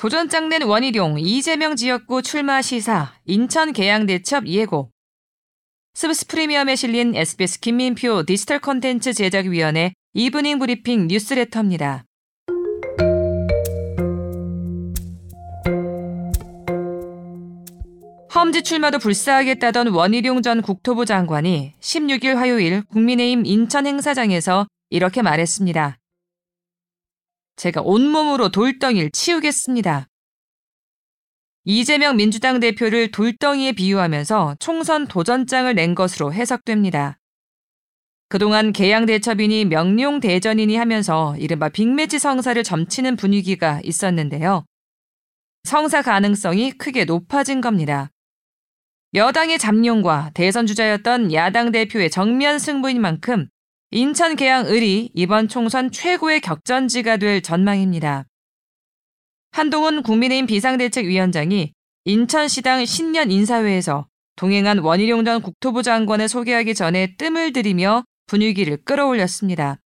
도전장 낸 원희룡 이재명 지역구 출마 시사 인천 계양대첩 예고 스브스 프리미엄에 실린 SBS 김민표 디지털 콘텐츠 제작위원의 evening 브리핑 뉴스레터입니다. 험지 출마도 불사하겠다던 원희룡 전 국토부 장관이 16일 화요일 국민의힘 인천 행사장에서 이렇게 말했습니다. 제가 온몸으로 돌덩이를 치우겠습니다. 이재명 민주당 대표를 돌덩이에 비유하면서 총선 도전장을 낸 것으로 해석됩니다. 그동안 개양대첩이니 명룡대전이니 하면서 이른바 빅매치 성사를 점치는 분위기가 있었는데요. 성사 가능성이 크게 높아진 겁니다. 여당의 잠룡과 대선 주자였던 야당 대표의 정면 승부인 만큼 인천 계양 을이 이번 총선 최고의 격전지가 될 전망입니다. 한동훈 국민의힘 비상대책위원장이 인천시당 신년 인사회에서 동행한 원희룡 전 국토부 장관을 소개하기 전에 뜸을 들이며 분위기를 끌어올렸습니다.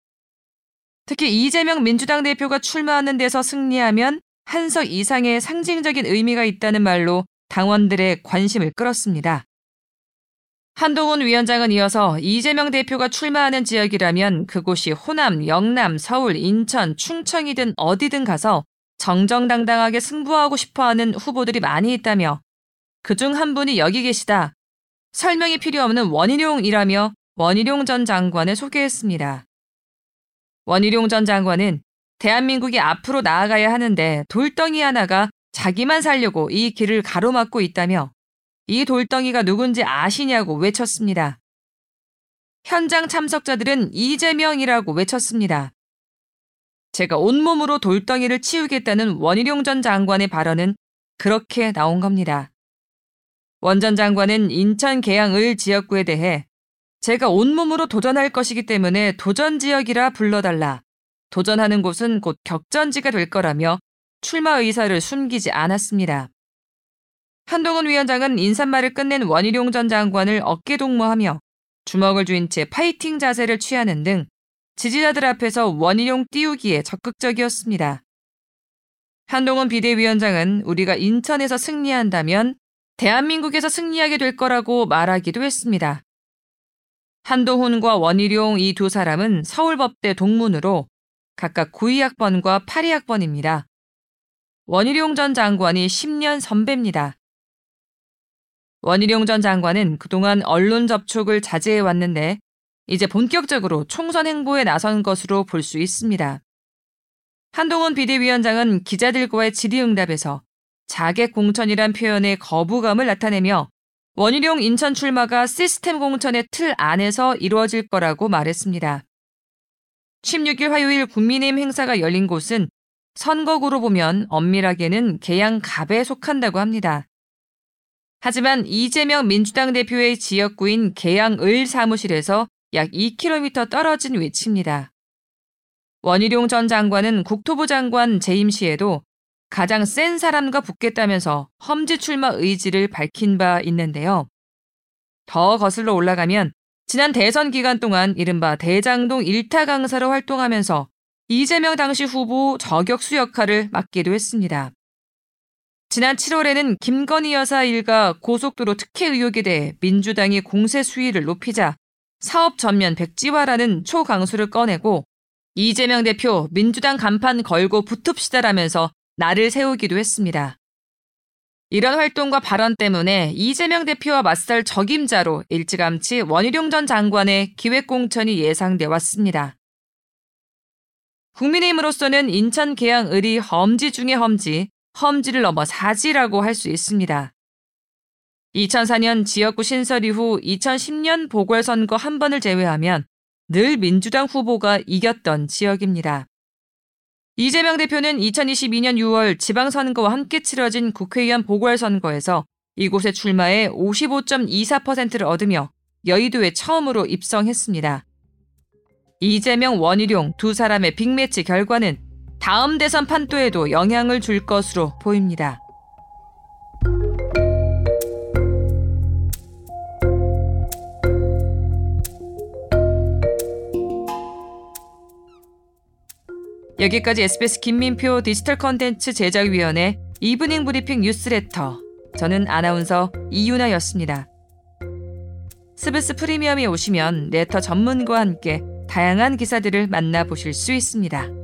특히 이재명 민주당 대표가 출마하는 데서 승리하면 한석 이상의 상징적인 의미가 있다는 말로 당원들의 관심을 끌었습니다. 한동훈 위원장은 이어서 이재명 대표가 출마하는 지역이라면 그곳이 호남, 영남, 서울, 인천, 충청이든 어디든 가서 정정당당하게 승부하고 싶어 하는 후보들이 많이 있다며 그중 한 분이 여기 계시다. 설명이 필요 없는 원희룡이라며 원희룡 전 장관을 소개했습니다. 원희룡 전 장관은 대한민국이 앞으로 나아가야 하는데 돌덩이 하나가 자기만 살려고 이 길을 가로막고 있다며 이 돌덩이가 누군지 아시냐고 외쳤습니다. 현장 참석자들은 이재명이라고 외쳤습니다. 제가 온몸으로 돌덩이를 치우겠다는 원희룡 전 장관의 발언은 그렇게 나온 겁니다. 원 전 장관은 인천 계양을 지역구에 대해 제가 온몸으로 도전할 것이기 때문에 도전 지역이라 불러달라. 도전하는 곳은 곧 격전지가 될 거라며 출마 의사를 숨기지 않았습니다. 한동훈 위원장은 인사말을 끝낸 원희룡 전 장관을 어깨 동무하며 주먹을 쥔 채 파이팅 자세를 취하는 등 지지자들 앞에서 원희룡 띄우기에 적극적이었습니다. 한동훈 비대위원장은 우리가 인천에서 승리한다면 대한민국에서 승리하게 될 거라고 말하기도 했습니다. 한동훈과 원희룡 이 두 사람은 서울법대 동문으로 각각 92학번과 82학번입니다. 원희룡 전 장관이 10년 선배입니다. 원희룡 전 장관은 그동안 언론 접촉을 자제해 왔는데 이제 본격적으로 총선 행보에 나선 것으로 볼 수 있습니다. 한동훈 비대위원장은 기자들과의 질의응답에서 자객 공천이란 표현에 거부감을 나타내며 원희룡 인천 출마가 시스템 공천의 틀 안에서 이루어질 거라고 말했습니다. 16일 화요일 국민의힘 행사가 열린 곳은 선거구로 보면 엄밀하게는 계양 갑에 속한다고 합니다. 하지만 이재명 민주당 대표의 지역구인 계양을 사무실에서 약 2km 떨어진 위치입니다. 원희룡 전 장관은 국토부 장관 재임 시에도 가장 센 사람과 붙겠다면서 험지 출마 의지를 밝힌 바 있는데요. 더 거슬러 올라가면 지난 대선 기간 동안 이른바 대장동 일타 강사로 활동하면서 이재명 당시 후보 저격수 역할을 맡기도 했습니다. 지난 7월에는 김건희 여사 일가 고속도로 특혜 의혹에 대해 민주당이 공세 수위를 높이자 사업 전면 백지화라는 초강수를 꺼내고 이재명 대표 민주당 간판 걸고 붙읍시다라면서 나를 세우기도 했습니다. 이런 활동과 발언 때문에 이재명 대표와 맞설 적임자로 일찌감치 원희룡 전 장관의 기획공천이 예상돼 왔습니다. 국민의힘으로서는 인천 계양 을이 험지 중의 험지, 험지를 넘어 사지라고 할 수 있습니다. 2004년 지역구 신설 이후 2010년 보궐선거 한 번을 제외하면 늘 민주당 후보가 이겼던 지역입니다. 이재명 대표는 2022년 6월 지방선거와 함께 치러진 국회의원 보궐선거에서 이곳에 출마해 55.24%를 얻으며 여의도에 처음으로 입성했습니다. 이재명, 원희룡 두 사람의 빅매치 결과는 다음 대선 판도에도 영향을 줄 것으로 보입니다. 여기까지 SBS 김민표 디지털 컨텐츠 제작위원의 evening 브리핑 뉴스레터. 저는 아나운서 이윤아였습니다. 스브스 프리미엄에 오시면 letter 전문과 함께 다양한 기사들을 만나보실 수 있습니다.